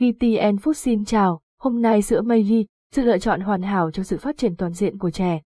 VTN Food xin chào, hôm nay sữa Meiji, sự lựa chọn hoàn hảo cho sự phát triển toàn diện của trẻ.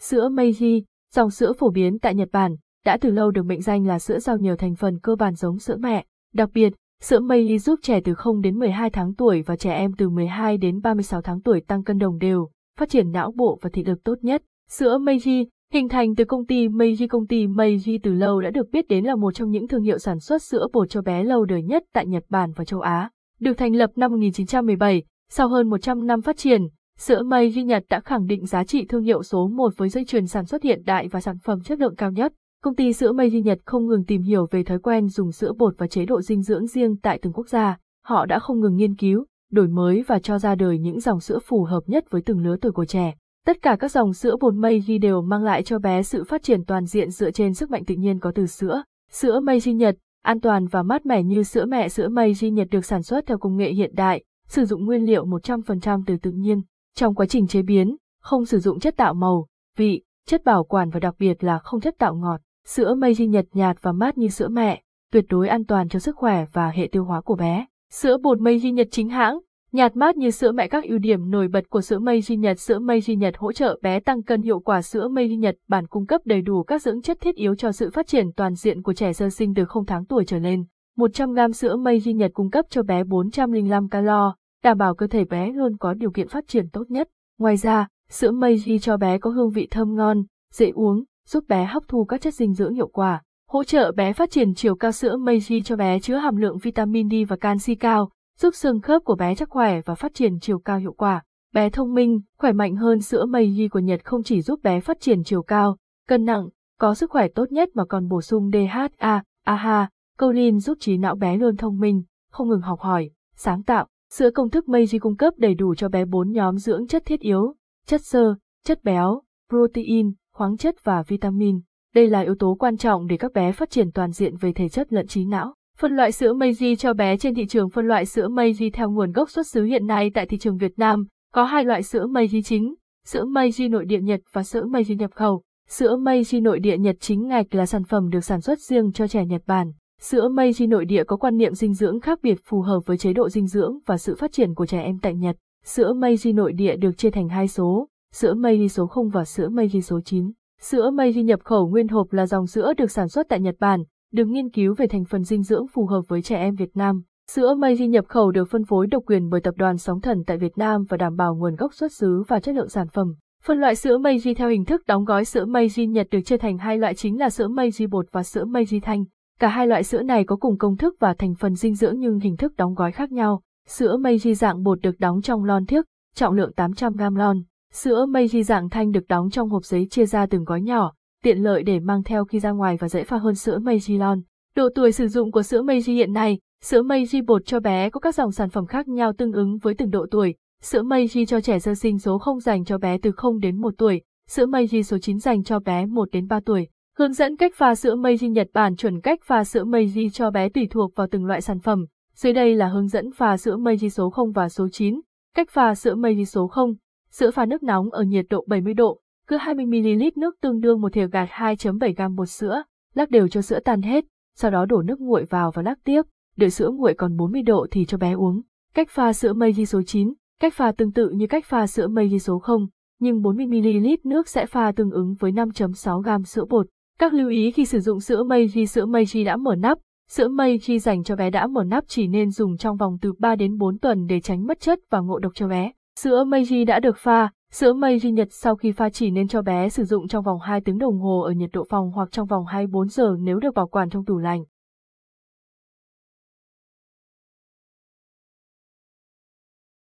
Sữa Meiji, dòng sữa phổ biến tại Nhật Bản, đã từ lâu được mệnh danh là sữa giàu nhiều thành phần cơ bản giống sữa mẹ. Đặc biệt, sữa Meiji giúp trẻ từ 0 đến 12 tháng tuổi và trẻ em từ 12 đến 36 tháng tuổi tăng cân đồng đều, phát triển não bộ và thị lực tốt nhất. Sữa Meiji, hình thành từ công ty Meiji Công ty Meiji từ lâu đã được biết đến là một trong những thương hiệu sản xuất sữa bột cho bé lâu đời nhất tại Nhật Bản và châu Á. Được thành lập năm 1917, sau hơn 100 năm phát triển, sữa mây ghi Nhật đã khẳng định giá trị thương hiệu số 1 với dây chuyền sản xuất hiện đại và sản phẩm chất lượng cao nhất. Công ty sữa mây ghi Nhật không ngừng tìm hiểu về thói quen dùng sữa bột và chế độ dinh dưỡng riêng tại từng quốc gia. Họ đã không ngừng nghiên cứu, đổi mới và cho ra đời những dòng sữa phù hợp nhất với từng lứa tuổi của trẻ. Tất cả các dòng sữa bột Meiji đều mang lại cho bé sự phát triển toàn diện dựa trên sức mạnh tự nhiên có từ sữa. Sữa Meiji Nhật an toàn và mát mẻ như sữa mẹ sữa mây di Nhật được sản xuất theo công nghệ hiện đại, sử dụng nguyên liệu 100% từ tự nhiên. Trong quá trình chế biến, không sử dụng chất tạo màu, vị, chất bảo quản và đặc biệt là không chất tạo ngọt. Sữa mây di Nhật nhạt và mát như sữa mẹ, tuyệt đối an toàn cho sức khỏe và hệ tiêu hóa của bé. Sữa bột mây di Nhật chính hãng, Nhạt mát như sữa mẹ các ưu điểm nổi bật của sữa Meiji Nhật Sữa Meiji Nhật hỗ trợ bé tăng cân hiệu quả Sữa Meiji Nhật bản cung cấp đầy đủ các dưỡng chất thiết yếu cho sự phát triển toàn diện của trẻ sơ sinh từ 0 tháng tuổi trở lên. 100g sữa Meiji Nhật cung cấp cho bé 405 calo, đảm bảo cơ thể bé luôn có điều kiện phát triển tốt nhất. Ngoài ra, sữa Meiji cho bé có hương vị thơm ngon, dễ uống, giúp bé hấp thu các chất dinh dưỡng hiệu quả. Hỗ trợ bé phát triển chiều cao sữa Meiji cho bé chứa hàm lượng vitamin D và canxi cao, giúp xương khớp của bé chắc khỏe và phát triển chiều cao hiệu quả. Bé thông minh, khỏe mạnh hơn sữa Meiji của Nhật không chỉ giúp bé phát triển chiều cao, cân nặng, có sức khỏe tốt nhất mà còn bổ sung DHA, AHA, choline giúp trí não bé luôn thông minh, không ngừng học hỏi, sáng tạo. Sữa công thức Meiji cung cấp đầy đủ cho bé bốn nhóm dưỡng chất thiết yếu, chất xơ, chất béo, protein, khoáng chất và vitamin. Đây là yếu tố quan trọng để các bé phát triển toàn diện về thể chất lẫn trí não. Phân loại sữa Meiji cho bé trên thị trường phân loại sữa Meiji theo nguồn gốc xuất xứ hiện nay tại thị trường Việt Nam, có hai loại sữa Meiji chính, sữa Meiji nội địa Nhật và sữa Meiji nhập khẩu. Sữa Meiji nội địa Nhật chính ngạch là sản phẩm được sản xuất riêng cho trẻ Nhật Bản. Sữa Meiji nội địa có quan niệm dinh dưỡng khác biệt phù hợp với chế độ dinh dưỡng và sự phát triển của trẻ em tại Nhật. Sữa Meiji nội địa được chia thành hai số, sữa Meiji số 0 và sữa Meiji số 9. Sữa Meiji nhập khẩu nguyên hộp là dòng sữa được sản xuất tại Nhật Bản, được nghiên cứu về thành phần dinh dưỡng phù hợp với trẻ em Việt Nam. Sữa Meiji nhập khẩu được phân phối độc quyền bởi tập đoàn Sóng Thần tại Việt Nam và đảm bảo nguồn gốc xuất xứ và chất lượng sản phẩm. Phân loại sữa Meiji theo hình thức đóng gói sữa Meiji Nhật được chia thành hai loại chính là sữa Meiji bột và sữa Meiji thanh. Cả hai loại sữa này có cùng công thức và thành phần dinh dưỡng nhưng hình thức đóng gói khác nhau. Sữa Meiji dạng bột được đóng trong lon thiếc, trọng lượng 800g lon. Sữa Meiji dạng thanh được đóng trong hộp giấy chia ra từng gói nhỏ, tiện lợi để mang theo khi ra ngoài và dễ pha hơn sữa Meiji Lon. Độ tuổi sử dụng của sữa Meiji hiện nay, sữa Meiji bột cho bé có các dòng sản phẩm khác nhau tương ứng với từng độ tuổi. Sữa Meiji cho trẻ sơ sinh số 0 dành cho bé từ 0 đến 1 tuổi, sữa Meiji số 9 dành cho bé 1 đến 3 tuổi. Hướng dẫn cách pha sữa Meiji Nhật Bản chuẩn cách pha sữa Meiji cho bé tùy thuộc vào từng loại sản phẩm. Dưới đây là hướng dẫn pha sữa Meiji số 0 và số 9. Cách pha sữa Meiji số 0. Sữa pha nước nóng ở nhiệt độ 70 độ, cứ 20ml nước tương đương một thìa gạt 2.7 gam bột sữa, lắc đều cho sữa tan hết, sau đó đổ nước nguội vào và lắc tiếp, đợi sữa nguội còn 40 độ thì cho bé uống. Cách pha sữa mây ghi số 9, cách pha tương tự như cách pha sữa mây ghi số 0, nhưng 40ml nước sẽ pha tương ứng với 5.6 gam sữa bột. Các lưu ý khi sử dụng sữa mây ghi Sữa mây ghi đã mở nắp, sữa mây ghi dành cho bé đã mở nắp chỉ nên dùng trong vòng từ 3 đến 4 tuần để tránh mất chất và ngộ độc cho bé. Sữa Meiji đã được pha, Sữa mây ghi nhật sau khi pha chỉ nên cho bé sử dụng trong vòng 2 tiếng đồng hồ ở nhiệt độ phòng hoặc trong vòng 24 giờ nếu được bảo quản trong tủ lạnh.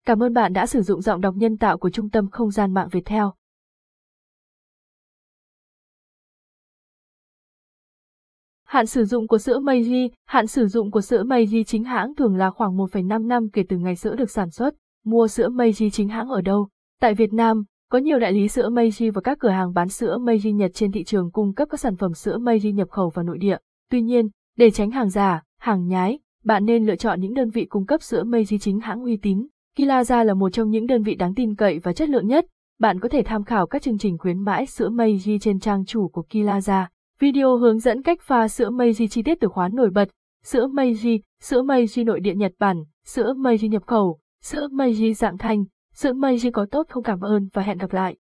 Cảm ơn bạn đã sử dụng giọng đọc nhân tạo của Trung tâm Không gian mạng Việt Theo. Hạn sử dụng của sữa Meiji Hạn sử dụng của sữa Meiji chính hãng thường là khoảng 1,5 năm kể từ ngày sữa được sản xuất. Mua sữa Meiji chính hãng ở đâu? Tại Việt Nam, có nhiều đại lý sữa Meiji và các cửa hàng bán sữa Meiji Nhật trên thị trường cung cấp các sản phẩm sữa Meiji nhập khẩu vào nội địa. Tuy nhiên, để tránh hàng giả, hàng nhái, bạn nên lựa chọn những đơn vị cung cấp sữa Meiji chính hãng uy tín. Kilaza là một trong những đơn vị đáng tin cậy và chất lượng nhất. Bạn có thể tham khảo các chương trình khuyến mãi sữa Meiji trên trang chủ của Kilaza. Video hướng dẫn cách pha sữa Meiji chi tiết từ khóa nổi bật. Sữa Meiji, sữa Meiji nội địa Nhật Bản, sữa Meiji nhập khẩu, sữa Meiji dạng thanh, dự mây chỉ có tốt không cảm ơn và hẹn gặp lại.